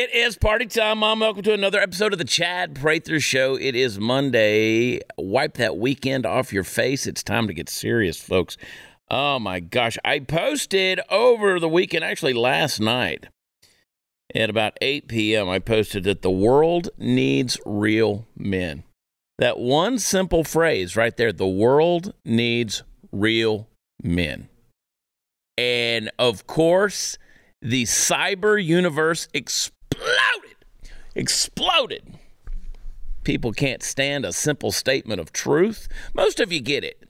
It is party time, Mom. Welcome to another episode of the Chad Prather Show. It is Monday. Wipe that weekend off your face. It's time to get serious, folks. Oh my gosh. I posted over the weekend, actually last night at about 8 p.m., I posted that the world needs real men. That one simple phrase right there the world needs real men. And of course, the cyber universe exploded. Exploded. People can't stand a simple statement of truth. Most of you get it.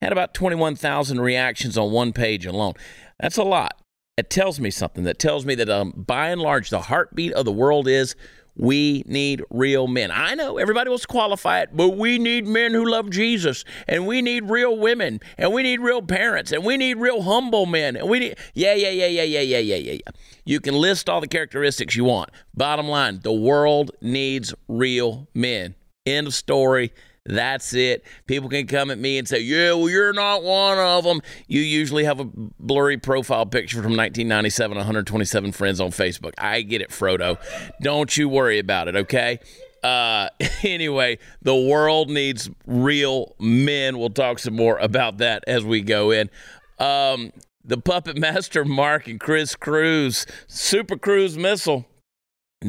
Had about 21,000 reactions on one page alone. That's a lot. It tells me something. That tells me that um, by and large, the heartbeat of the world is we need real men. I know everybody wants to qualify it, but we need men who love Jesus, and we need real women, and we need real parents, and we need real humble men, and we need yeah, yeah, yeah, yeah, yeah, yeah, yeah, yeah. You can list all the characteristics you want. Bottom line, the world needs real men. End of story. That's it. People can come at me and say, yeah, well, you're not one of them. You usually have a blurry profile picture from 1997, 127 friends on Facebook. I get it, Frodo. Don't you worry about it, okay? Uh, anyway, the world needs real men. We'll talk some more about that as we go in. Um, the puppet master Mark and Chris Cruz, Super Cruise Missile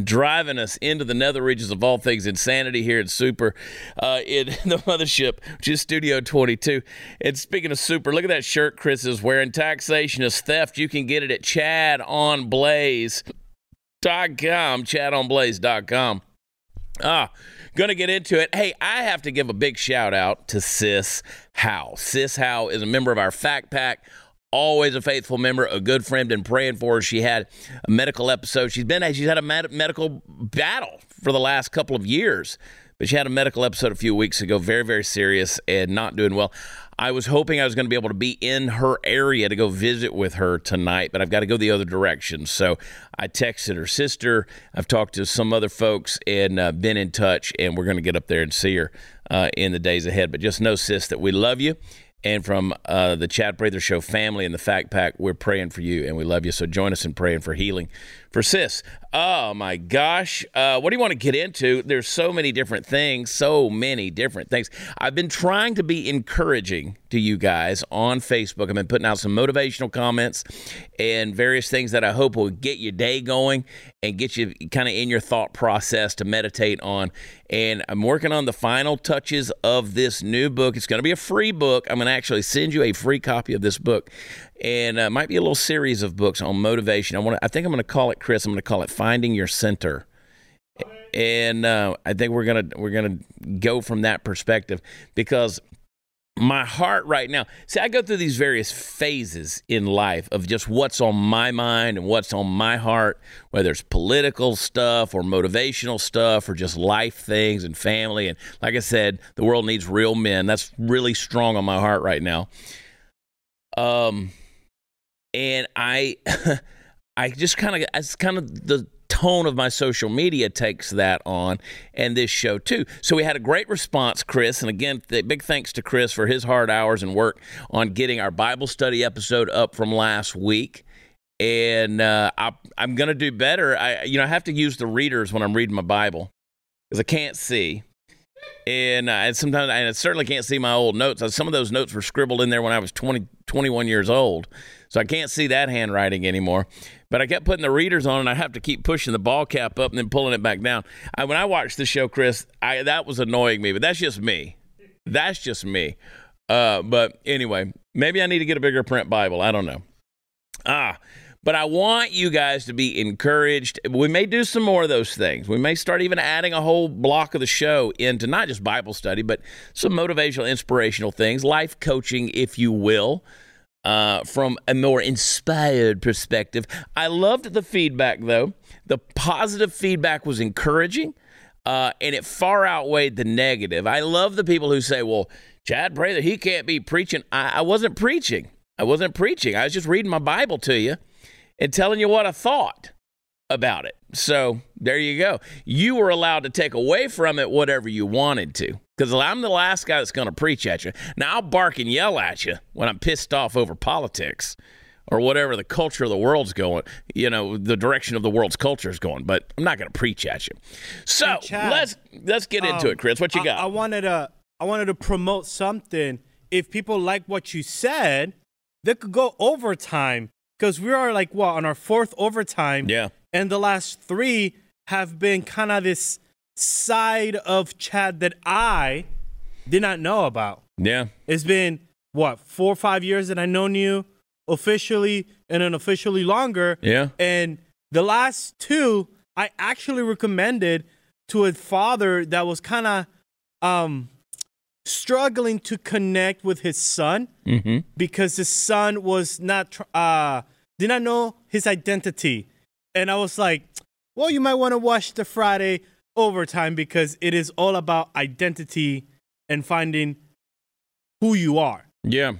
driving us into the nether regions of all things insanity here at Super uh, in the mothership, which is Studio 22. And speaking of Super, look at that shirt Chris is wearing. Taxation is theft. You can get it at chadonblaze.com, chadonblaze.com. Ah, gonna get into it. Hey, I have to give a big shout out to Sis Howe. Sis Howe is a member of our Fact Pack always a faithful member, a good friend, and praying for her. She had a medical episode. She's been she's had a med- medical battle for the last couple of years, but she had a medical episode a few weeks ago, very very serious and not doing well. I was hoping I was going to be able to be in her area to go visit with her tonight, but I've got to go the other direction. So I texted her sister. I've talked to some other folks and uh, been in touch, and we're going to get up there and see her uh, in the days ahead. But just know, sis, that we love you and from uh, the Chad Prather Show family and the Fact Pack, we're praying for you and we love you. So join us in praying for healing for sis. Oh my gosh. Uh, what do you want to get into? There's so many different things, so many different things. I've been trying to be encouraging to you guys on Facebook. I've been putting out some motivational comments and various things that I hope will get your day going and get you kind of in your thought process to meditate on. And I'm working on the final touches of this new book. It's going to be a free book. I'm going to actually send you a free copy of this book and uh, might be a little series of books on motivation. I want I think I'm going to call it Chris. I'm going to call it Finding Your Center. And uh, I think we're gonna we're gonna go from that perspective because my heart right now. See, I go through these various phases in life of just what's on my mind and what's on my heart, whether it's political stuff or motivational stuff or just life things and family. And like I said, the world needs real men. That's really strong on my heart right now. Um, and I I just kind of it's kind of the tone of my social media takes that on and this show too. So we had a great response, Chris, and again, th- big thanks to Chris for his hard hours and work on getting our Bible study episode up from last week. And uh, I, I'm going to do better. I, you know, I have to use the readers when I'm reading my Bible because I can't see and, uh, and sometimes and I certainly can't see my old notes. Some of those notes were scribbled in there when I was 20, 21 years old, so I can't see that handwriting anymore. But I kept putting the readers on, and I have to keep pushing the ball cap up and then pulling it back down. I, when I watched the show, Chris, I, that was annoying me, but that's just me. That's just me. Uh, but anyway, maybe I need to get a bigger print Bible. I don't know. Ah, but I want you guys to be encouraged. We may do some more of those things. We may start even adding a whole block of the show into not just Bible study, but some motivational, inspirational things, life coaching, if you will. Uh, from a more inspired perspective. I loved the feedback, though. The positive feedback was encouraging, uh, and it far outweighed the negative. I love the people who say, well, Chad pray that he can't be preaching. I, I wasn't preaching. I wasn't preaching. I was just reading my Bible to you and telling you what I thought about it. So there you go. You were allowed to take away from it whatever you wanted to. Because I'm the last guy that's going to preach at you. Now I'll bark and yell at you when I'm pissed off over politics or whatever the culture of the world's going, you know, the direction of the world's culture is going. But I'm not going to preach at you. So Hey, Chad, let's let's get into um, it, Chris. What you I- got? I, wanted to I wanted to promote something. If people like what you said, they could go overtime because we are like what on our fourth overtime. Yeah. And the last three have been kind of this side of Chad that I did not know about. yeah. It's been what four or five years that I known you officially and unofficially longer. Yeah. And the last two, I actually recommended to a father that was kind of um, struggling to connect with his son Mm-hmm. because his son was not uh, did not know his identity, and I was like, well, you might want to watch the Friday overtime because it is all about identity and finding who you are. Yeah.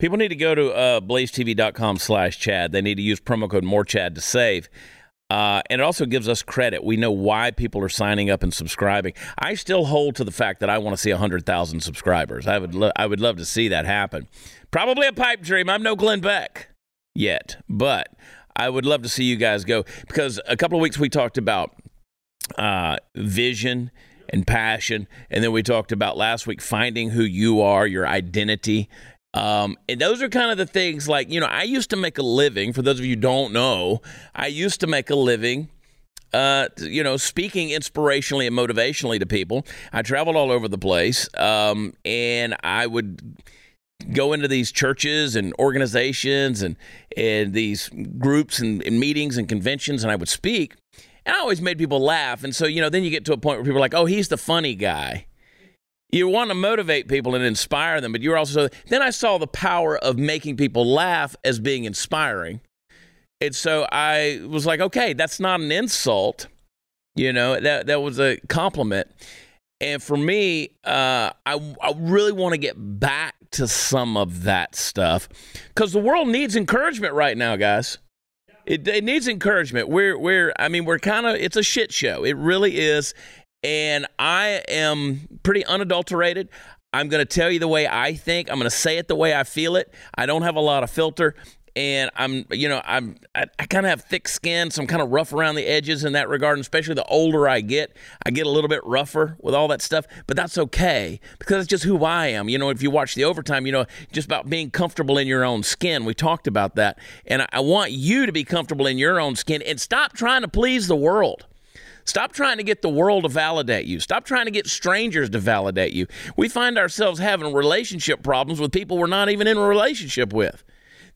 People need to go to uh, blazetv.com slash Chad. They need to use promo code MoreChad to save. Uh, and it also gives us credit. We know why people are signing up and subscribing. I still hold to the fact that I want to see 100,000 subscribers. I would, lo- I would love to see that happen. Probably a pipe dream. I'm no Glenn Beck yet, but I would love to see you guys go because a couple of weeks we talked about uh, vision and passion. And then we talked about last week finding who you are, your identity. Um, and those are kind of the things like, you know, I used to make a living, for those of you don't know, I used to make a living. Uh, you know, speaking inspirationally and motivationally to people. I traveled all over the place, um, and I would go into these churches and organizations and and these groups and, and meetings and conventions, and I would speak. And I always made people laugh. And so, you know, then you get to a point where people are like, oh, he's the funny guy. You want to motivate people and inspire them, but you're also. Then I saw the power of making people laugh as being inspiring. And so I was like, okay, that's not an insult. You know, that, that was a compliment. And for me, uh, I, I really want to get back to some of that stuff because the world needs encouragement right now, guys. It, it needs encouragement. We're we're I mean we're kind of it's a shit show. It really is, and I am pretty unadulterated. I'm going to tell you the way I think. I'm going to say it the way I feel it. I don't have a lot of filter, and I'm you know I'm I, I kind of have thick skin, so I'm kind of rough around the edges in that regard. And especially the older I get, I get a little bit rougher with all that stuff. But that's okay because it's just who I am. You know, if you watch the overtime, you know, just about being comfortable in your own skin. We talked about that, and I, I want you to be comfortable in your own skin and stop trying to please the world. Stop trying to get the world to validate you. Stop trying to get strangers to validate you. We find ourselves having relationship problems with people we're not even in a relationship with.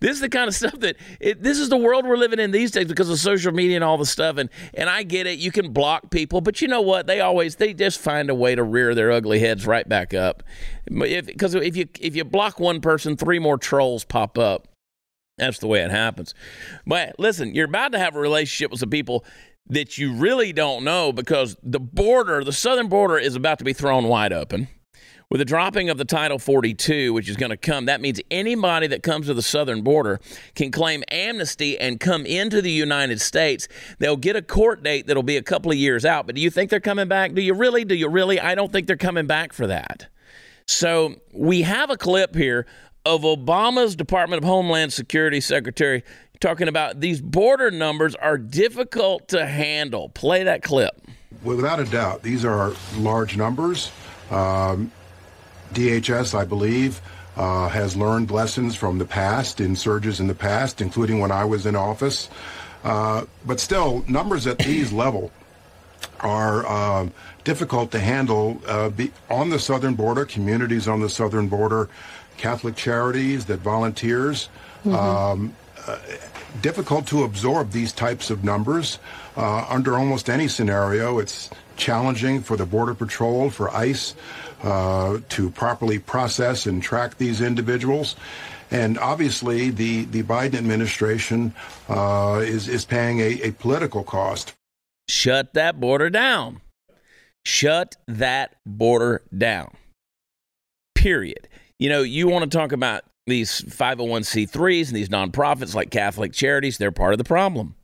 This is the kind of stuff that it, this is the world we're living in these days because of social media and all the stuff. And and I get it, you can block people, but you know what? They always they just find a way to rear their ugly heads right back up. Because if, if you if you block one person, three more trolls pop up. That's the way it happens. But listen, you're about to have a relationship with some people that you really don't know because the border, the southern border, is about to be thrown wide open. With the dropping of the Title 42, which is going to come, that means anybody that comes to the southern border can claim amnesty and come into the United States. They'll get a court date that'll be a couple of years out. But do you think they're coming back? Do you really? Do you really? I don't think they're coming back for that. So we have a clip here of Obama's Department of Homeland Security Secretary talking about these border numbers are difficult to handle. Play that clip. Without a doubt, these are large numbers. Um, DHS, I believe, uh, has learned lessons from the past, in surges in the past, including when I was in office. Uh, but still, numbers at these level are um, difficult to handle uh, be, on the southern border, communities on the southern border, Catholic charities that volunteers. Um, uh, difficult to absorb these types of numbers uh, under almost any scenario. It's challenging for the Border Patrol, for ICE, uh, to properly process and track these individuals. And obviously, the, the Biden administration uh, is, is paying a, a political cost. Shut that border down. Shut that border down. Period. You know, you want to talk about these 501c3s and these nonprofits like Catholic Charities, they're part of the problem.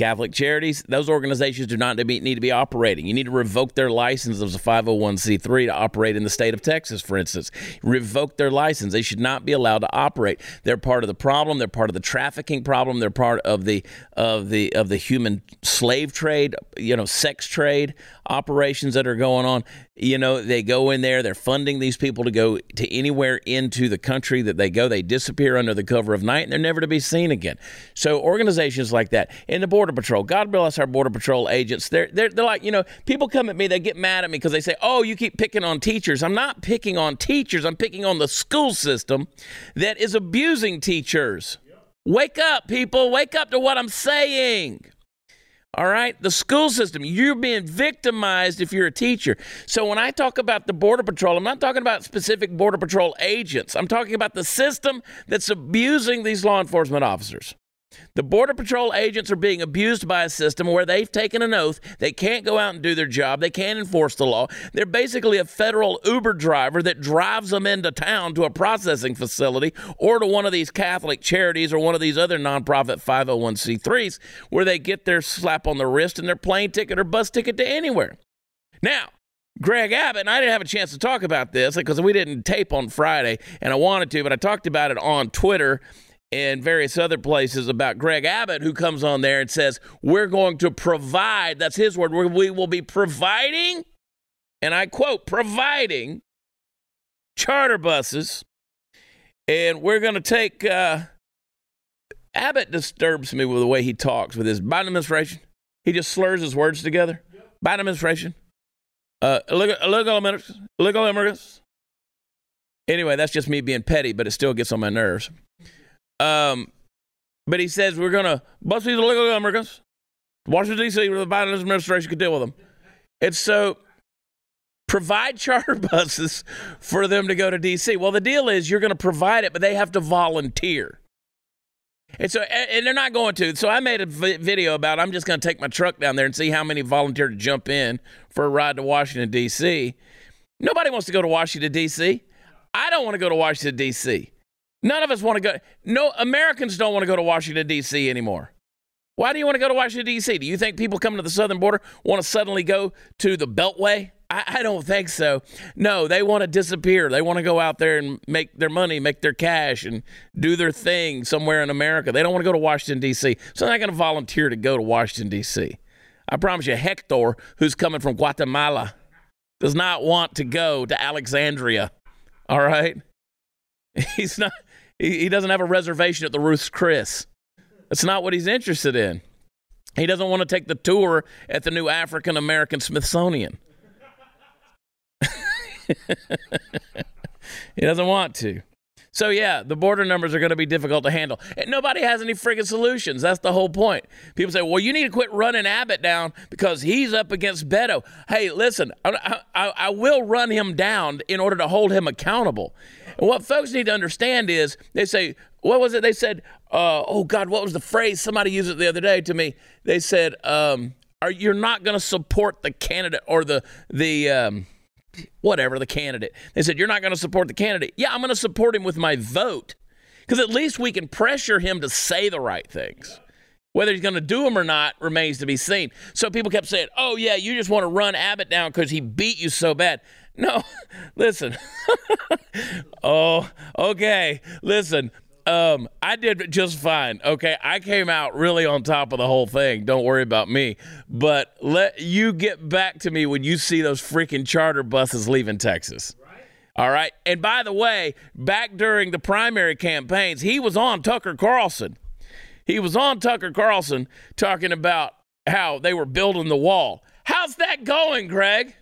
Catholic Charities, those organizations do not need to be operating. You need to revoke their license as a 501c3 to operate in the state of Texas, for instance. Revoke their license. They should not be allowed to operate. They're part of the problem. They're part of the trafficking problem. They're part of the of the of the human slave trade, you know, sex trade operations that are going on. You know, they go in there, they're funding these people to go to anywhere into the country that they go. They disappear under the cover of night and they're never to be seen again. So organizations like that. And the Border Patrol, God bless our Border Patrol agents. They're, they're, they're like, you know, people come at me, they get mad at me because they say, oh, you keep picking on teachers. I'm not picking on teachers, I'm picking on the school system that is abusing teachers. Wake up, people. Wake up to what I'm saying. All right? The school system, you're being victimized if you're a teacher. So when I talk about the Border Patrol, I'm not talking about specific Border Patrol agents. I'm talking about the system that's abusing these law enforcement officers. The Border Patrol agents are being abused by a system where they've taken an oath. They can't go out and do their job. They can't enforce the law. They're basically a federal Uber driver that drives them into town to a processing facility or to one of these Catholic charities or one of these other nonprofit 501c3s where they get their slap on the wrist and their plane ticket or bus ticket to anywhere. Now, Greg Abbott, and I didn't have a chance to talk about this because we didn't tape on Friday, and I wanted to, but I talked about it on Twitter and various other places about Greg Abbott, who comes on there and says, We're going to provide, that's his word, we will be providing, and I quote, providing charter buses, and we're going to take. Uh, Abbott disturbs me with the way he talks with his Biden administration. He just slurs his words together. Biden administration, uh, illegal, illegal immigrants, illegal immigrants. Anyway, that's just me being petty, but it still gets on my nerves. Um, but he says we're going to bust these illegal immigrants. Washington, D.C., where the Biden administration could deal with them. And so provide charter buses for them to go to D.C. Well, the deal is you're going to provide it, but they have to volunteer. And so, and they're not going to. So I made a video about I'm just going to take my truck down there and see how many volunteer to jump in for a ride to Washington, D.C. Nobody wants to go to Washington, D.C. I don't want to go to Washington, D.C. None of us want to go. No, Americans don't want to go to Washington, D.C. anymore. Why do you want to go to Washington, D.C.? Do you think people coming to the southern border want to suddenly go to the Beltway? I, I don't think so. No, they want to disappear. They want to go out there and make their money, make their cash, and do their thing somewhere in America. They don't want to go to Washington, D.C., so they're not going to volunteer to go to Washington, D.C. I promise you, Hector, who's coming from Guatemala, does not want to go to Alexandria. All right? He's not he, he doesn't have a reservation at the Ruth's Chris. That's not what he's interested in. He doesn't want to take the tour at the new African American Smithsonian. he doesn't want to. So yeah, the border numbers are going to be difficult to handle. And nobody has any friggin' solutions. That's the whole point. People say, "Well, you need to quit running Abbott down because he's up against Beto." Hey, listen, I, I, I will run him down in order to hold him accountable. And what folks need to understand is they say, what was it? They said, uh, oh God, what was the phrase? Somebody used it the other day to me. They said, um, are you're not going to support the candidate or the the um, whatever the candidate. They said you're not going to support the candidate. Yeah, I'm going to support him with my vote because at least we can pressure him to say the right things. Whether he's going to do them or not remains to be seen. So people kept saying, "Oh yeah, you just want to run Abbott down because he beat you so bad." No, listen. oh, okay. Listen, um, I did just fine. Okay, I came out really on top of the whole thing. Don't worry about me. But let you get back to me when you see those freaking charter buses leaving Texas. All right. And by the way, back during the primary campaigns, he was on Tucker Carlson. He was on Tucker Carlson talking about how they were building the wall. How's that going, Greg?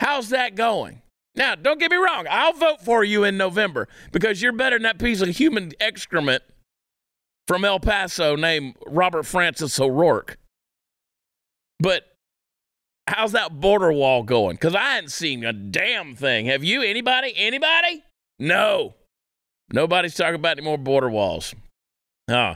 How's that going? Now, don't get me wrong. I'll vote for you in November because you're better than that piece of human excrement from El Paso named Robert Francis O'Rourke. But how's that border wall going? Because I hadn't seen a damn thing. Have you? Anybody? Anybody? No. Nobody's talking about any more border walls. Oh.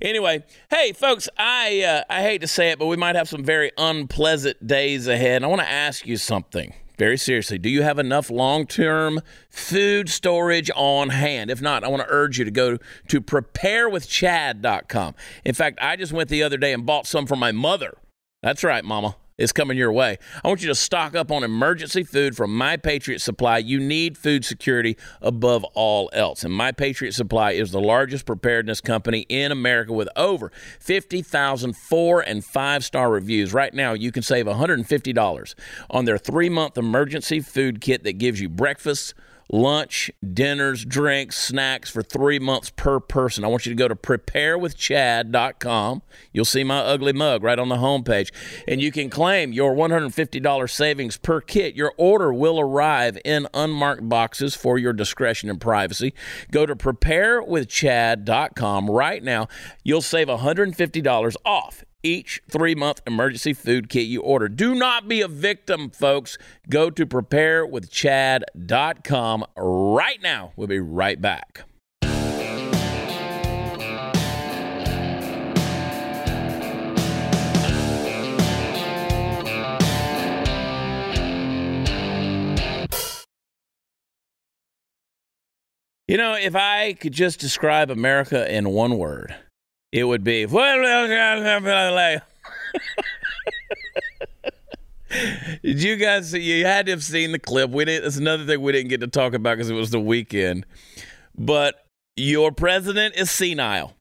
Anyway, hey folks, I uh, I hate to say it, but we might have some very unpleasant days ahead. I want to ask you something very seriously, do you have enough long term food storage on hand? If not, I want to urge you to go to preparewithchad.com. In fact, I just went the other day and bought some for my mother. That's right, mama is coming your way. I want you to stock up on emergency food from My Patriot Supply. You need food security above all else. And My Patriot Supply is the largest preparedness company in America with over 50,000 four and five star reviews. Right now, you can save $150 on their three month emergency food kit that gives you breakfast lunch, dinners, drinks, snacks for three months per person. I want you to go to preparewithchad.com. You'll see my ugly mug right on the homepage, and you can claim your $150 savings per kit. Your order will arrive in unmarked boxes for your discretion and privacy. Go to preparewithchad.com right now. You'll save $150 off each three month emergency food kit you order. Do not be a victim, folks. Go to preparewithchad.com right now. We'll be right back. You know, if I could just describe America in one word, it would be. Did you guys? You had to have seen the clip. We didn't. That's another thing we didn't get to talk about because it was the weekend. But your president is senile.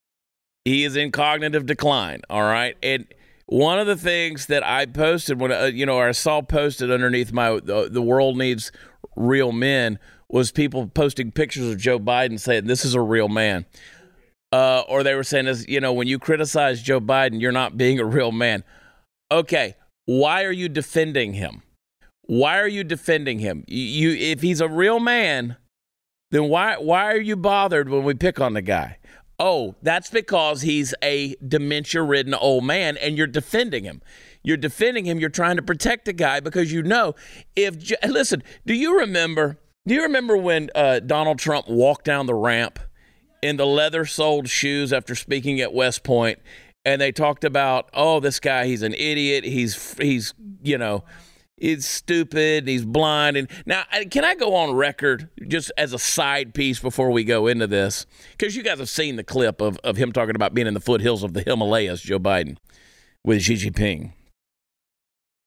He is in cognitive decline. All right, and one of the things that I posted when uh, you know I saw posted underneath my the, the world needs real men was people posting pictures of Joe Biden saying this is a real man uh, or they were saying is you know when you criticize Joe Biden, you're not being a real man. Okay, why are you defending him? Why are you defending him? You, if he's a real man, then why why are you bothered when we pick on the guy? Oh, that's because he's a dementia-ridden old man, and you're defending him. You're defending him. You're trying to protect the guy because you know if listen. Do you remember? Do you remember when uh, Donald Trump walked down the ramp? In the leather soled shoes after speaking at West Point, and they talked about, oh, this guy, he's an idiot. He's he's you know, he's stupid. He's blind. And now, uh, can I go on record just as a side piece before we go into this? Because you guys have seen the clip of of him talking about being in the foothills of the Himalayas, Joe Biden, with Xi Jinping.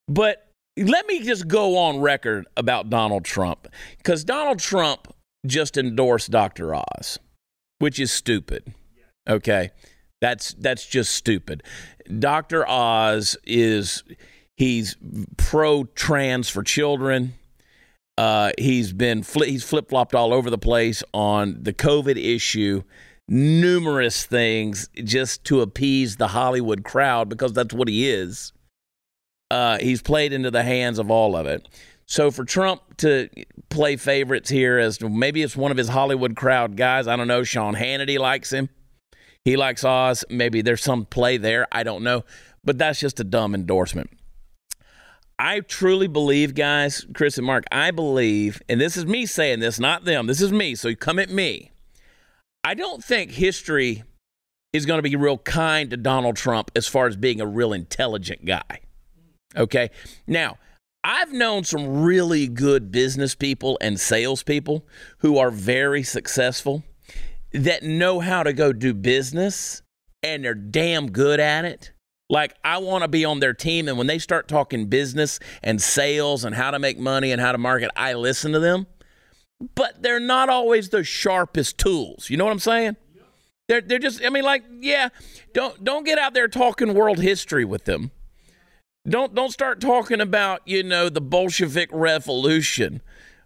But let me just go on record about Donald Trump because Donald Trump just endorsed Dr. Oz which is stupid. Okay? That's that's just stupid. Dr. Oz is he's pro trans for children. Uh, he's been fli- he's flip flopped all over the place on the COVID issue, numerous things just to appease the Hollywood crowd because that's what he is. Uh, he's played into the hands of all of it. So for Trump to play favorites here as maybe it's one of his Hollywood crowd guys, I don't know. Sean Hannity likes him. He likes Oz. Maybe there's some play there. I don't know. But that's just a dumb endorsement. I truly believe, guys, Chris and Mark, I believe, and this is me saying this, not them. This is me. So you come at me. I don't think history is going to be real kind to Donald Trump as far as being a real intelligent guy. Okay. Now, I've known some really good business people and salespeople who are very successful that know how to go do business and they're damn good at it. Like, I want to be on their team. And when they start talking business and sales and how to make money and how to market, I listen to them. But they're not always the sharpest tools. You know what I'm saying? They're, they're just, I mean, like, yeah, don't, don't get out there talking world history with them don't don't start talking about, you know, the Bolshevik revolution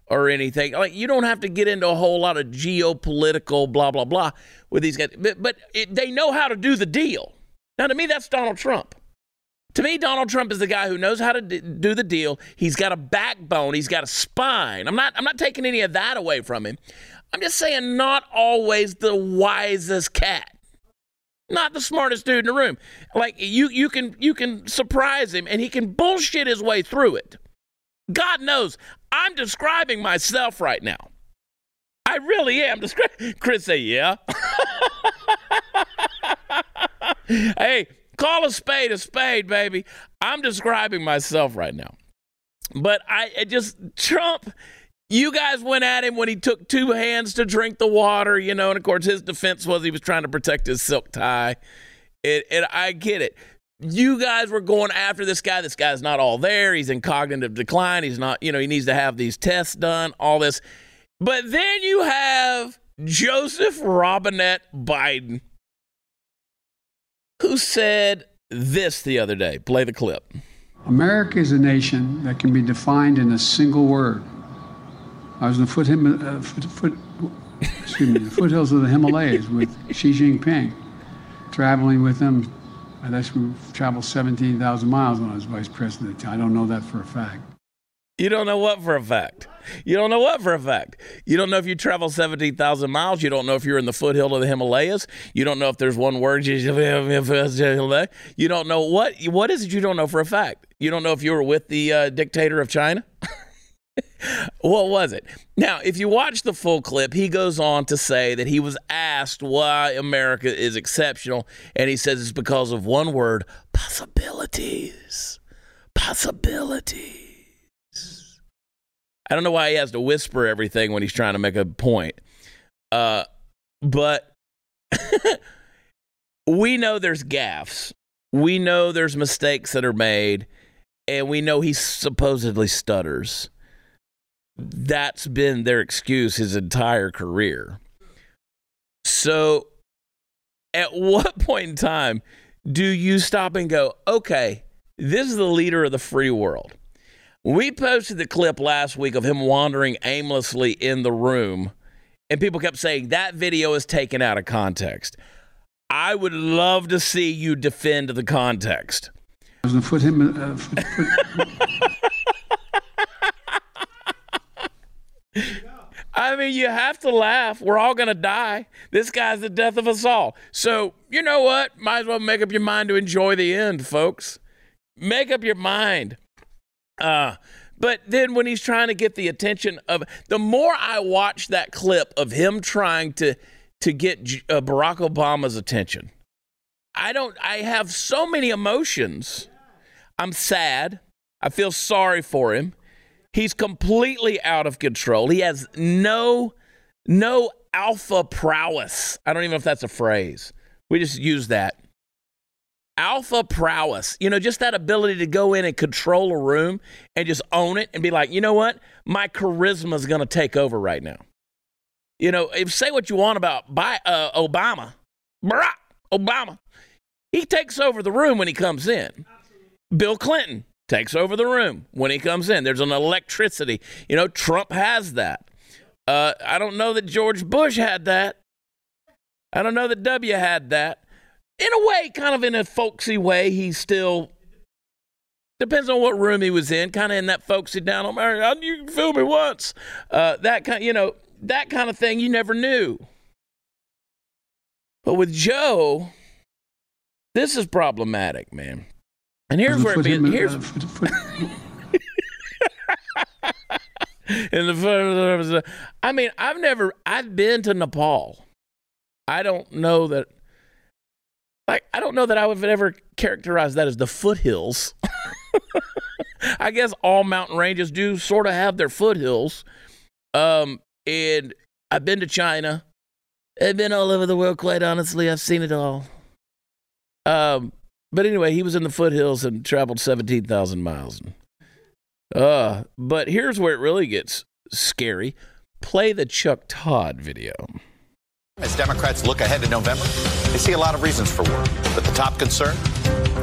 or anything. Like you don't have to get into a whole lot of geopolitical blah blah blah with these guys, but, but it, they know how to do the deal. Now to me that's Donald Trump. To me Donald Trump is the guy who knows how to do the deal. He's got a backbone, he's got a spine. I'm not I'm not taking any of that away from him. I'm just saying not always the wisest cat not the smartest dude in the room. Like you you can you can surprise him and he can bullshit his way through it. God knows I'm describing myself right now. I really am. Descri- Chris say, yeah. hey, call a spade a spade, baby. I'm describing myself right now. But I it just Trump. You guys went at him when he took two hands to drink the water, you know, and of course his defense was he was trying to protect his silk tie. It, and I get it. You guys were going after this guy. This guy's not all there. He's in cognitive decline. He's not, you know, he needs to have these tests done, all this. But then you have Joseph Robinette Biden, who said this the other day. Play the clip. America is a nation that can be defined in a single word. I was in the foot, uh, foot, foot, excuse me, the foothills of the Himalayas with Xi Jinping, traveling with him. I guess we traveled 17,000 miles when I was vice president. I don't know that for a fact. You don't know what for a fact. You don't know what for a fact. You don't know if you travel 17,000 miles. You don't know if you're in the foothill of the Himalayas. You don't know if there's one word. You don't know what. What is it you don't know for a fact? You don't know if you were with the uh, dictator of China? what was it? Now, if you watch the full clip, he goes on to say that he was asked why America is exceptional, and he says it's because of one word possibilities. Possibilities. I don't know why he has to whisper everything when he's trying to make a point. Uh, but we know there's gaffes. We know there's mistakes that are made, and we know he supposedly stutters. That's been their excuse his entire career. So, at what point in time do you stop and go, okay, this is the leader of the free world? We posted the clip last week of him wandering aimlessly in the room, and people kept saying that video is taken out of context. I would love to see you defend the context. Foot him, uh, foot, foot. I mean, you have to laugh. We're all going to die. This guy's the death of us all. So, you know what? Might as well make up your mind to enjoy the end, folks. Make up your mind. Uh, but then when he's trying to get the attention of the more I watch that clip of him trying to to get uh, Barack Obama's attention, I don't I have so many emotions. I'm sad. I feel sorry for him. He's completely out of control. He has no no alpha prowess. I don't even know if that's a phrase. We just use that alpha prowess, you know, just that ability to go in and control a room and just own it and be like, you know what? My charisma is going to take over right now. You know, if say what you want about by, uh, Obama, Barack Obama, he takes over the room when he comes in. Bill Clinton takes over the room when he comes in. There's an electricity. You know, Trump has that. Uh, I don't know that George Bush had that. I don't know that W had that in a way, kind of in a folksy way, he still depends on what room he was in, kind of in that folksy down on Mary. You can fool me once, uh, that kind, you know, that kind of thing. You never knew. But with Joe, this is problematic, man. And here's where it begins. Here's. Uh, in the I mean, I've never. I've been to Nepal. I don't know that like I don't know that I would ever characterize that as the foothills. I guess all mountain ranges do sort of have their foothills. Um, and I've been to China. I've been all over the world, quite honestly. I've seen it all. Um, but anyway, he was in the foothills and traveled 17,000 miles. Uh, but here's where it really gets scary. Play the Chuck Todd video. As Democrats look ahead to November, they see a lot of reasons for worry. But the top concern,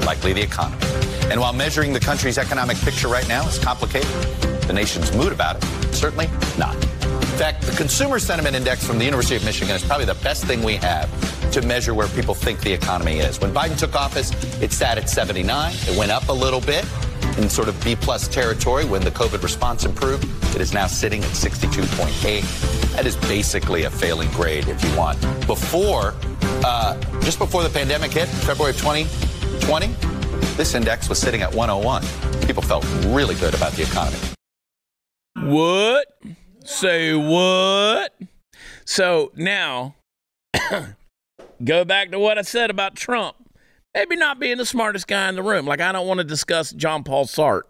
likely the economy. And while measuring the country's economic picture right now is complicated, the nation's mood about it, certainly not. In fact, the Consumer Sentiment Index from the University of Michigan is probably the best thing we have to measure where people think the economy is. When Biden took office, it sat at 79. It went up a little bit in sort of B plus territory when the COVID response improved. It is now sitting at 62.8. That is basically a failing grade if you want. Before, uh, just before the pandemic hit, February of 2020, this index was sitting at 101. People felt really good about the economy. What? Say what? So now, go back to what I said about Trump maybe not being the smartest guy in the room. Like I don't want to discuss John Paul Sartre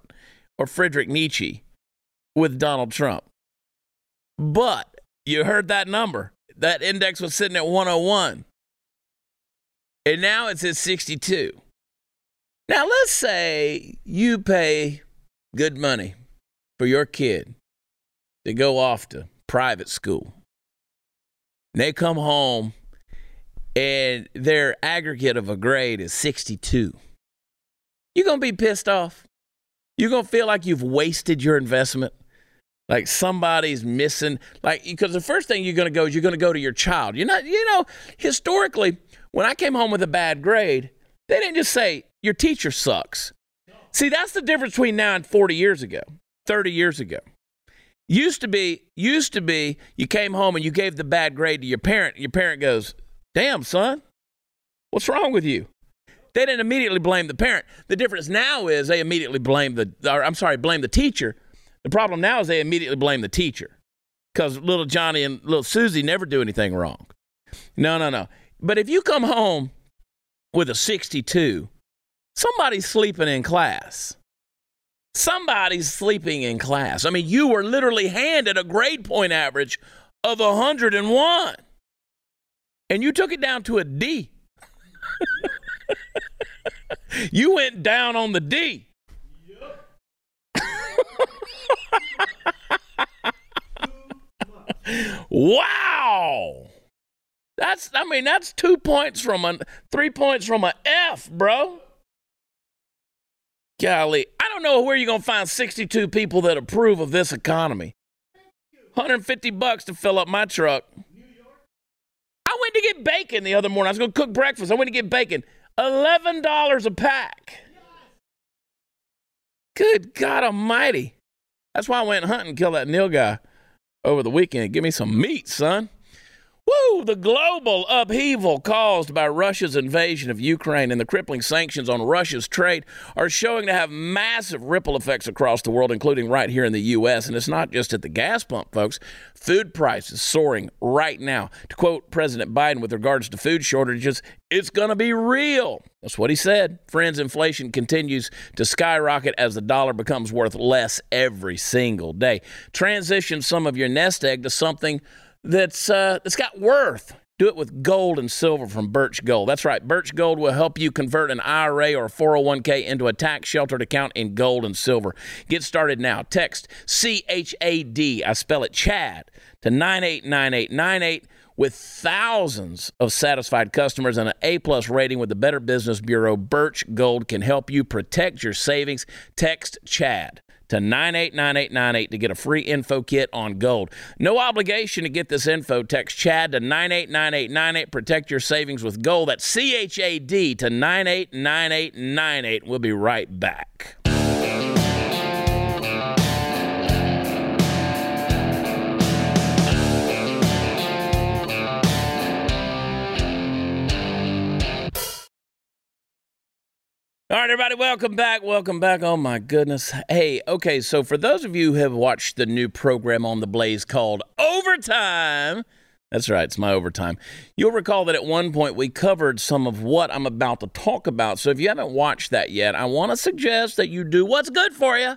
or Friedrich Nietzsche with Donald Trump. But you heard that number. That index was sitting at 101. And now it's at 62. Now, let's say you pay good money for your kid to go off to private school. And they come home and their aggregate of a grade is 62. You're going to be pissed off. You're going to feel like you've wasted your investment. Like somebody's missing, like, because the first thing you're going to go is you're going to go to your child. You're not, you know, historically, when I came home with a bad grade, they didn't just say, your teacher sucks. See, that's the difference between now and 40 years ago, 30 years ago. Used to be, used to be, you came home and you gave the bad grade to your parent. Your parent goes, Damn, son, what's wrong with you? They didn't immediately blame the parent. The difference now is they immediately blame the, or I'm sorry, blame the teacher. The problem now is they immediately blame the teacher because little Johnny and little Susie never do anything wrong. No, no, no. But if you come home with a 62, somebody's sleeping in class. Somebody's sleeping in class. I mean, you were literally handed a grade point average of 101, and you took it down to a D. you went down on the D. wow. That's I mean that's 2 points from a 3 points from a F, bro. Golly, I don't know where you're going to find 62 people that approve of this economy. 150 bucks to fill up my truck. I went to get bacon the other morning. I was going to cook breakfast. I went to get bacon. $11 a pack. Good God Almighty. That's why I went hunting and killed that nilgai over the weekend. Give me some meat, son. Woo! The global upheaval caused by Russia's invasion of Ukraine and the crippling sanctions on Russia's trade are showing to have massive ripple effects across the world, including right here in the U.S. And it's not just at the gas pump, folks. Food prices soaring right now. To quote President Biden with regards to food shortages, it's going to be real. That's what he said. Friends, inflation continues to skyrocket as the dollar becomes worth less every single day. Transition some of your nest egg to something that's uh, that's got worth. Do it with gold and silver from Birch Gold. That's right. Birch Gold will help you convert an IRA or 401k into a tax sheltered account in gold and silver. Get started now. Text CHAD, I spell it Chad, to 989898 with thousands of satisfied customers and an A plus rating with the Better Business Bureau. Birch Gold can help you protect your savings. Text Chad to 989898 to get a free info kit on gold. No obligation to get this info. Text Chad to 989898. Protect your savings with gold. That's C H A D to 989898. We'll be right back. All right, everybody, welcome back. Welcome back. Oh, my goodness. Hey, okay, so for those of you who have watched the new program on the Blaze called Overtime, that's right, it's my overtime. You'll recall that at one point we covered some of what I'm about to talk about. So if you haven't watched that yet, I want to suggest that you do what's good for you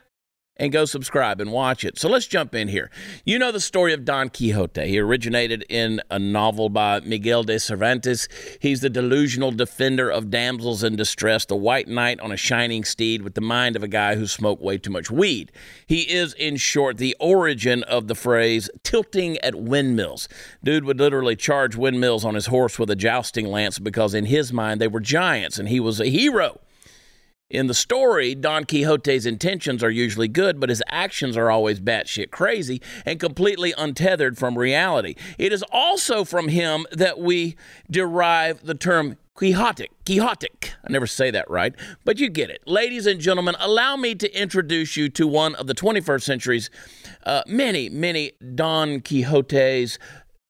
and go subscribe and watch it. So let's jump in here. You know the story of Don Quixote. He originated in a novel by Miguel de Cervantes. He's the delusional defender of damsels in distress, the white knight on a shining steed with the mind of a guy who smoked way too much weed. He is, in short, the origin of the phrase tilting at windmills. Dude would literally charge windmills on his horse with a jousting lance because, in his mind, they were giants and he was a hero. In the story, Don Quixote's intentions are usually good, but his actions are always batshit crazy and completely untethered from reality. It is also from him that we derive the term Quixotic. Quixotic. I never say that right, but you get it. Ladies and gentlemen, allow me to introduce you to one of the 21st century's uh, many, many Don Quixotes,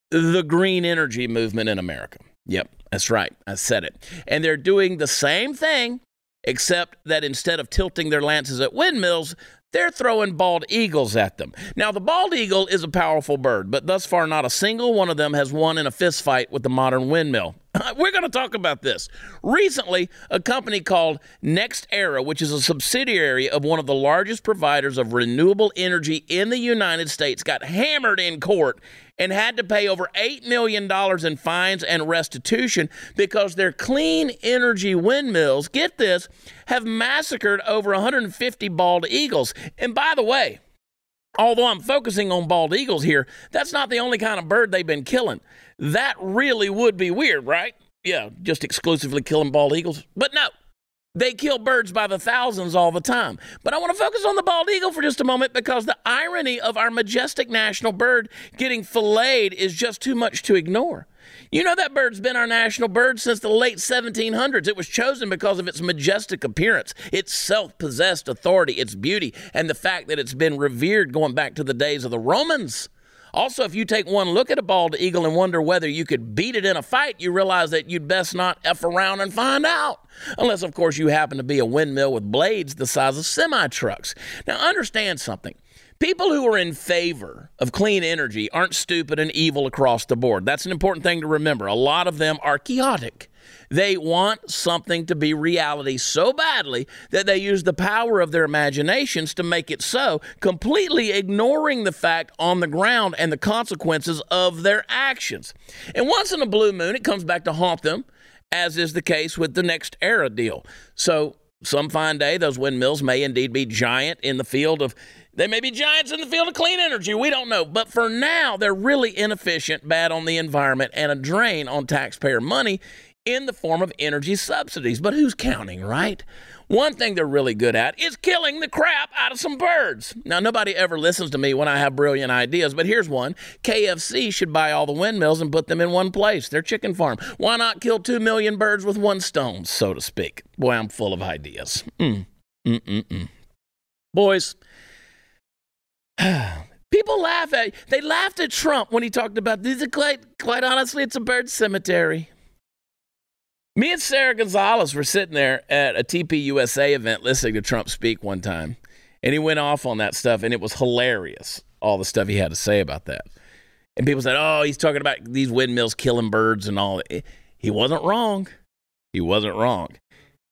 the green energy movement in America. Yep, that's right. I said it. And they're doing the same thing except that instead of tilting their lances at windmills, they're throwing bald eagles at them. Now, the bald eagle is a powerful bird, but thus far, not a single one of them has won in a fistfight with the modern windmill. We're going to talk about this. Recently, a company called NextEra, which is a subsidiary of one of the largest providers of renewable energy in the United States, got hammered in court and had to pay over $8 million in fines and restitution because their clean energy windmills, get this, have massacred over 150 bald eagles. And by the way, although I'm focusing on bald eagles here, that's not the only kind of bird they've been killing. That really would be weird, right? Yeah, just exclusively killing bald eagles. But no, they kill birds by the thousands all the time. But I want to focus on the bald eagle for just a moment because the irony of our majestic national bird getting filleted is just too much to ignore. You know that bird's been our national bird since the late 1700s. It was chosen because of its majestic appearance, its self possessed authority, its beauty, and the fact that it's been revered going back to the days of the Romans. Also, if you take one look at a bald eagle and wonder whether you could beat it in a fight, you realize that you'd best not F around and find out. Unless, of course, you happen to be a windmill with blades the size of semi trucks. Now, understand something. People who are in favor of clean energy aren't stupid and evil across the board. That's an important thing to remember. A lot of them are chaotic. They want something to be reality so badly that they use the power of their imaginations to make it so, completely ignoring the fact on the ground and the consequences of their actions. And once in a blue moon, it comes back to haunt them, as is the case with the NextEra deal. So, some fine day, those windmills may indeed be giant in the field of they may be giants in the field of clean energy. We don't know. But for now, they're really inefficient, bad on the environment, and a drain on taxpayer money in the form of energy subsidies. But who's counting, right? One thing they're really good at is killing the crap out of some birds. Now, nobody ever listens to me when I have brilliant ideas, but here's one KFC should buy all the windmills and put them in one place, their chicken farm. Why not kill two million birds with one stone, so to speak? Boy, I'm full of ideas. Mm. Mm-mm-mm. Boys, people laugh at they laughed at Trump when he talked about these are quite quite honestly it's a bird cemetery. Me and Sarah Gonzalez were sitting there at a TPUSA event listening to Trump speak one time, and he went off on that stuff, and it was hilarious, all the stuff he had to say about that. And people said, oh, he's talking about these windmills killing birds and all. He wasn't wrong. He wasn't wrong.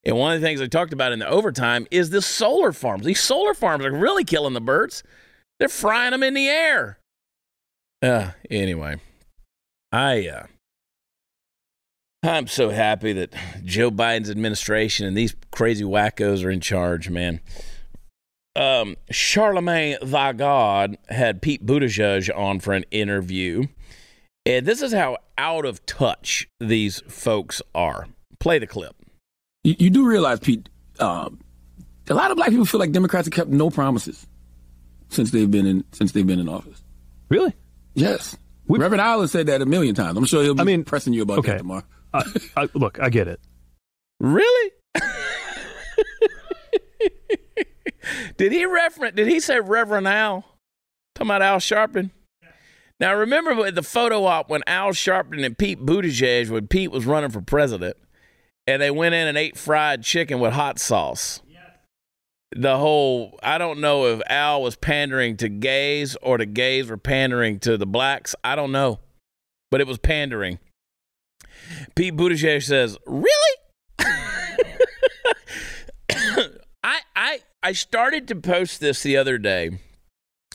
And one of the things I talked about in the overtime is the solar farms. These solar farms are really killing the birds. They're frying them in the air. Uh, anyway, I uh, I'm so happy that Joe Biden's administration and these crazy wackos are in charge, man. Um, Charlemagne the God had Pete Buttigieg on for an interview. And this is how out of touch these folks are. Play the clip. You, you do realize, Pete, um, a lot of black people feel like Democrats have kept no promises since they've been in since they've been in office. Really? Yes. We, Reverend Allen said that a million times. I'm sure he'll be I mean, pressing you about okay. that tomorrow. I, I, look, I get it. Really? did he reference? Did he say Reverend Al? Talking about Al Sharpton. Now remember the photo op when Al Sharpton and Pete Buttigieg, when Pete was running for president, and they went in and ate fried chicken with hot sauce. The whole I don't know if Al was pandering to gays or the gays were pandering to the blacks. I don't know, but it was pandering. Pete Buttigieg says, "Really?" I I I started to post this the other day.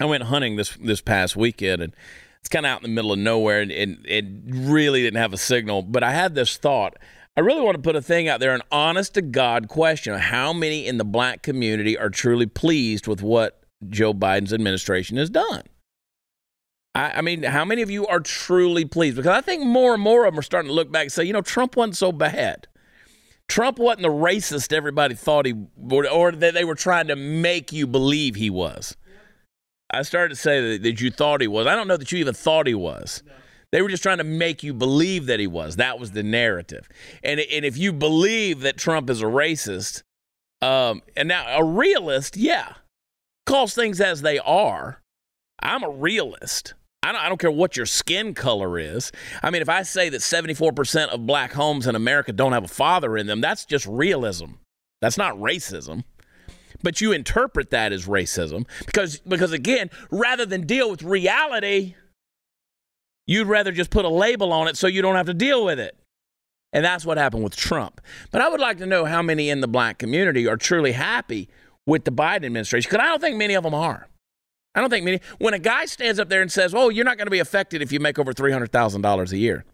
I went hunting this this past weekend, and it's kind of out in the middle of nowhere, and, and it really didn't have a signal. But I had this thought. I really want to put a thing out there, an honest to God question: How many in the black community are truly pleased with what Joe Biden's administration has done? I, I, mean, how many of you are truly pleased? Because I think more and more of them are starting to look back and say, you know, Trump wasn't so bad. Trump wasn't the racist everybody thought he would, or that they were trying to make you believe he was. I started to say that, that you thought he was. I don't know that you even thought he was. No. They were just trying to make you believe that he was. That was the narrative. And, and if you believe that Trump is a racist, um, and now a realist, yeah, calls things as they are. I'm a realist. I don't, I don't care what your skin color is. I mean, if I say that 74% of black homes in America don't have a father in them, that's just realism. That's not racism. but you interpret that as racism because because again, rather than deal with reality, you'd rather just put a label on it so you don't have to deal with it. And that's what happened with Trump. But I would like to know how many in the black community are truly happy with the Biden administration because I don't think many of them are. I don't think many. When a guy stands up there and says, "Oh, you're not going to be affected if you make over three hundred thousand dollars a year,"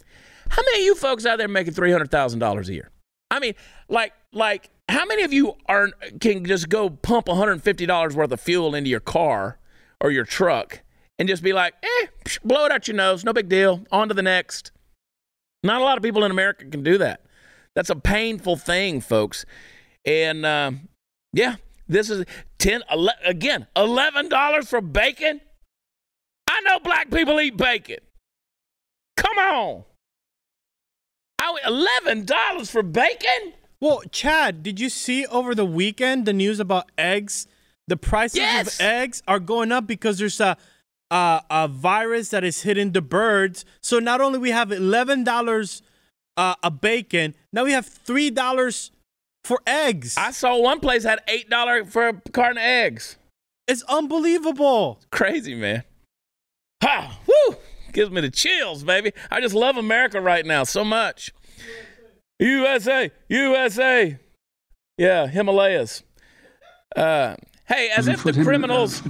how many of you folks out there making three hundred thousand dollars a year? I mean, like, like, how many of you are can just go pump one hundred fifty dollars worth of fuel into your car or your truck and just be like, "Eh, psh, blow it out your nose, no big deal, on to the next." Not a lot of people in America can do that. That's a painful thing, folks. And uh, yeah, this is 10 ele- again, $11 for bacon. I know black people eat bacon. Come on. I, $11 for bacon? Well, Chad, did you see over the weekend the news about eggs? The prices Yes. of eggs are going up because there's a, a a virus that is hitting the birds. So not only we have eleven dollars uh, a bacon, now we have three dollars for eggs. I saw one place had $8 for a carton of eggs. it's unbelievable. Crazy, man. Ha! Woo! Gives me the chills, baby. I just love America right now so much. USA, USA. Yeah, Himalayas. Uh, hey, as if the Put him- uh, criminals.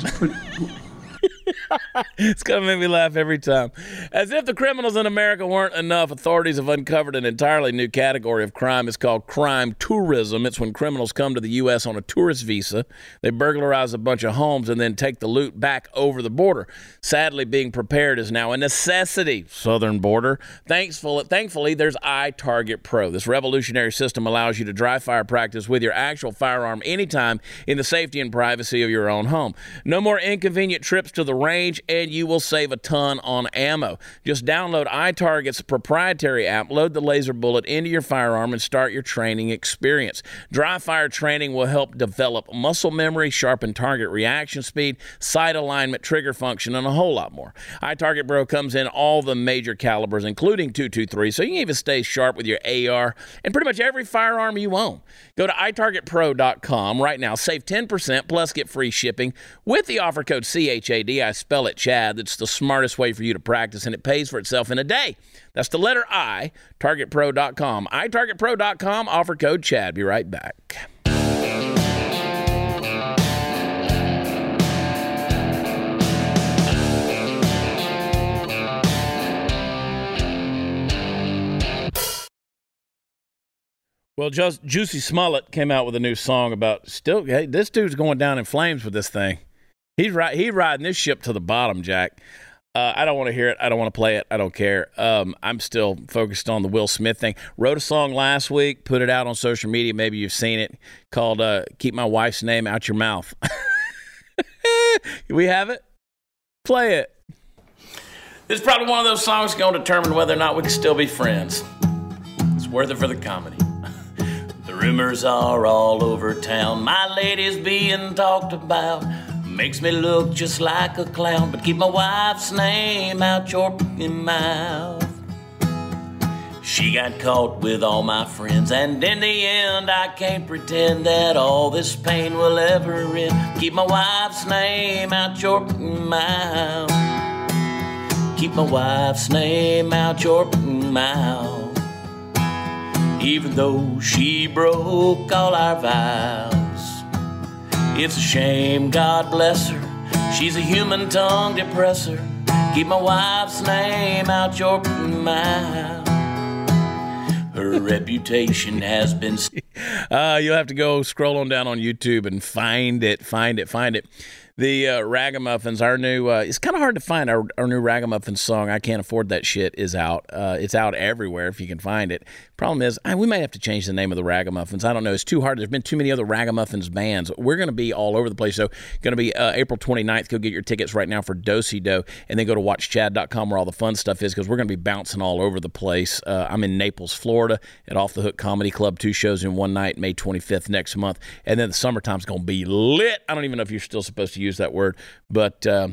It's gonna make me laugh every time. As if the criminals in America weren't enough, authorities have uncovered an entirely new category of crime. It's called crime tourism. It's when criminals come to the U.S. on a tourist visa, they burglarize a bunch of homes and then take the loot back over the border. Sadly, being prepared is now a necessity. Southern border. Thankful, thankfully, there's iTarget Pro. This revolutionary system allows you to dry fire practice with your actual firearm anytime in the safety and privacy of your own home. No more inconvenient trips to the range, and you will save a ton on ammo. Just download iTarget's proprietary app, load the laser bullet into your firearm, and start your training experience. Dry fire training will help develop muscle memory, sharpen target reaction speed, sight alignment, trigger function, and a whole lot more. iTarget Pro comes in all the major calibers, including 223, so you can even stay sharp with your AR and pretty much every firearm you own. Go to itargetpro.com right now, save 10%, plus get free shipping with the offer code CHAD. I spell it Chad. That's the smartest way for you to practice, and it pays for itself in a day. That's the letter I, targetpro.com. itargetpro.com, offer code Chad. Be right back. Well, just Jussie Smollett came out with a new song about still. Hey, this dude's going down in flames with this thing. He's right. He riding this ship to the bottom, Jack. Uh, I don't want to hear it. I don't want to play it. I don't care. Um, I'm still focused on the Will Smith thing. Wrote a song last week, put it out on social media. Maybe you've seen it called uh, "Keep My Wife's Name Out Your Mouth." we have it. Play it. This is probably one of those songs going to determine whether or not we can still be friends. It's worth it for the comedy. The rumors are all over town. My lady's being talked about. Makes me look just like a clown, but keep my wife's name out your mouth. She got caught with all my friends, and in the end, I can't pretend that all this pain will ever end. Keep my wife's name out your mouth. Keep my wife's name out your mouth even though she broke all our vows. It's a shame, God bless her. She's a human tongue depressor. Keep my wife's name out your mouth. Her reputation has been. Uh, you'll have to go scroll on down on YouTube and find it, find it, find it. The uh, Ragamuffins, our new, uh, it's kind of hard to find our, our new Ragamuffins song. I can't afford that shit is out. Uh, it's out everywhere if you can find it. Problem is, I, we might have to change the name of the Ragamuffins. I don't know. It's too hard. There's been too many other Ragamuffins bands. We're going to be all over the place. So, going to be uh, April 29th. Go get your tickets right now for Dosey Doe, and then go to watchchad.com where all the fun stuff is because we're going to be bouncing all over the place. Uh, I'm in Naples, Florida at Off the Hook Comedy Club. Two shows in one night, May 25th next month. And then the summertime's going to be lit. I don't even know if you're still supposed to use that word, but uh,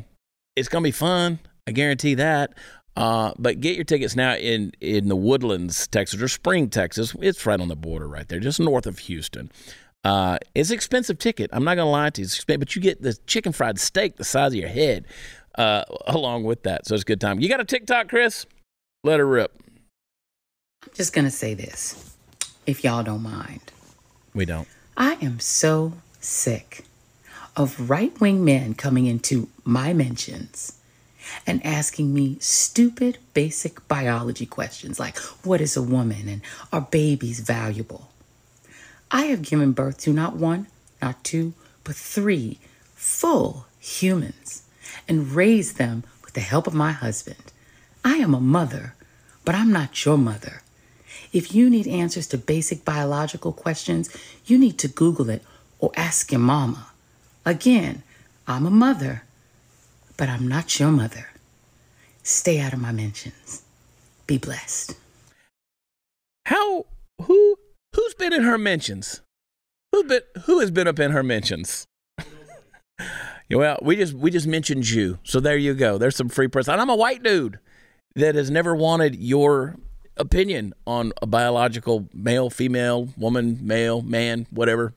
it's going to be fun. I guarantee that. Uh, but get your tickets now in in the Woodlands, Texas, or Spring, Texas. It's right on the border, right there, just north of Houston. Uh, it's an expensive ticket. I'm not gonna lie to you, it's expensive, but you get the chicken fried steak the size of your head uh, along with that. So it's a good time. You got a TikTok, Chris? Let her rip. I'm just going to say this, if y'all don't mind. We don't. I am so sick of right wing men coming into my mentions and asking me stupid, basic biology questions like what is a woman and are babies valuable? I have given birth to not one, not two, but three full humans and raised them with the help of my husband. I am a mother, but I'm not your mother. If you need answers to basic biological questions, you need to Google it or ask your mama. Again, I'm a mother, but I'm not your mother. Stay out of my mentions. Be blessed. How who who's been in her mentions? Who been who has been up in her mentions? well, we just we just mentioned you, so there you go. There's some free press, and I'm a white dude that has never wanted your opinion on a biological male, female, woman, male, man, whatever,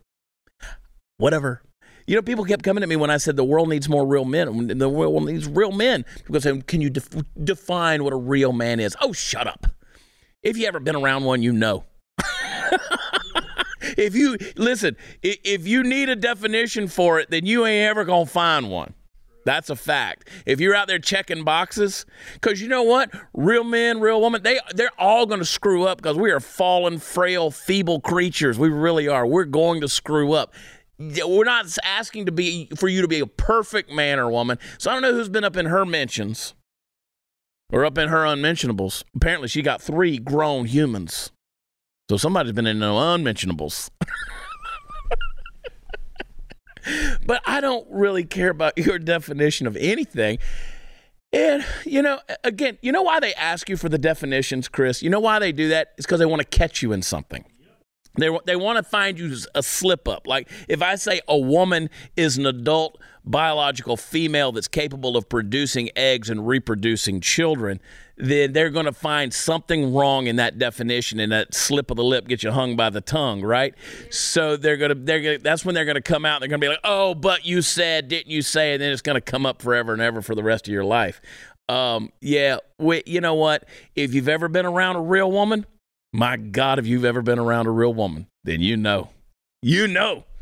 whatever. You know, people kept coming at me when I said the world needs more real men. The world needs real men. People saying, "Can you def- define what a real man is?" Oh, shut up! If you ever been around one, you know. if you listen, if you need a definition for it, then you ain't ever gonna find one. That's a fact. If you're out there checking boxes, because you know what, real men, real women, they they're all going to screw up because we are fallen, frail, feeble creatures. We really are. We're going to screw up. We're not asking to be for you to be a perfect man or woman. So I don't know who's been up in her mentions or up in her unmentionables. Apparently, she got three grown humans. So somebody's been in the unmentionables. but I don't really care about your definition of anything. And, you know, again, you know why they ask you for the definitions, Chris? You know why they do that? It's because they want to catch you in something. They, they want to find you a slip up. Like if I say a woman is an adult biological female that's capable of producing eggs and reproducing children, then they're going to find something wrong in that definition and that slip of the lip gets you hung by the tongue, right? So they're going to they're to, that's when they're going to come out. They're going to be like, "Oh, but you said, didn't you say?" And then it's going to come up forever and ever for the rest of your life. Um, yeah, we, you know what? If you've ever been around a real woman, my God, if you've ever been around a real woman, then you know. You know.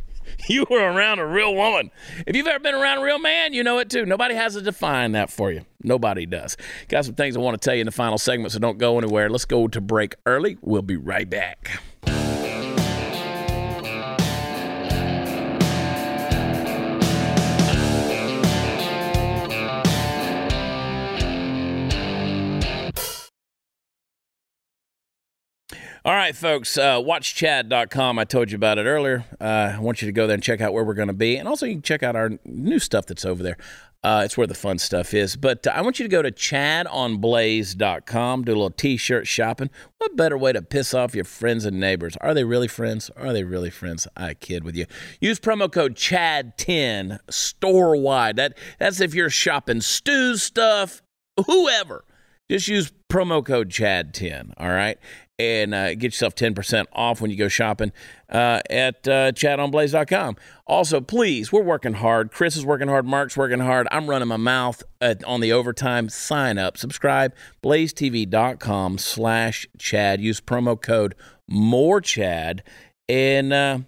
You were around a real woman. If you've ever been around a real man, you know it too. Nobody has to define that for you. Nobody does. Got some things I want to tell you in the final segment, so don't go anywhere. Let's go to break early. We'll be right back. All right, folks, uh, watchchad.com. I told you about it earlier. Uh, I want you to go there and check out where we're going to be. And also, you can check out our new stuff that's over there. Uh, it's where the fun stuff is. But uh, I want you to go to chadonblaze.com, do a little t shirt shopping. What better way to piss off your friends and neighbors? Are they really friends? Are they really friends? I kid with you. Use promo code CHAD10 store wide. That, that's if you're shopping Stu's stuff, whoever. Just use promo code CHAD10, all right? And uh, get yourself 10% off when you go shopping uh, at uh, chadonblaze.com. Also, please, we're working hard. Chris is working hard. Mark's working hard. I'm running my mouth at, on the overtime. Sign up, subscribe, blazetv.com slash Chad. Use promo code more Chad. And, uh,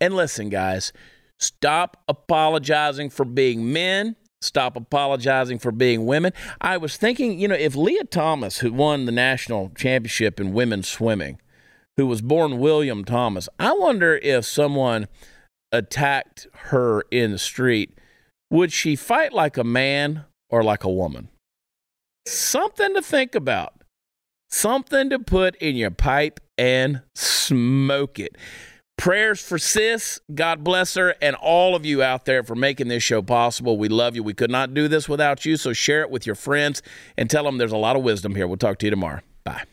and listen, guys, stop apologizing for being men stop apologizing for being women. I was thinking, you know, if Lia Thomas, who won the national championship in women's swimming, who was born William Thomas, I wonder if someone attacked her in the street, would she fight like a man or like a woman? Something to think about. Something to put in your pipe and smoke it. Prayers for Sis. God bless her and all of you out there for making this show possible. We love you. We could not do this without you. So share it with your friends and tell them there's a lot of wisdom here. We'll talk to you tomorrow. Bye.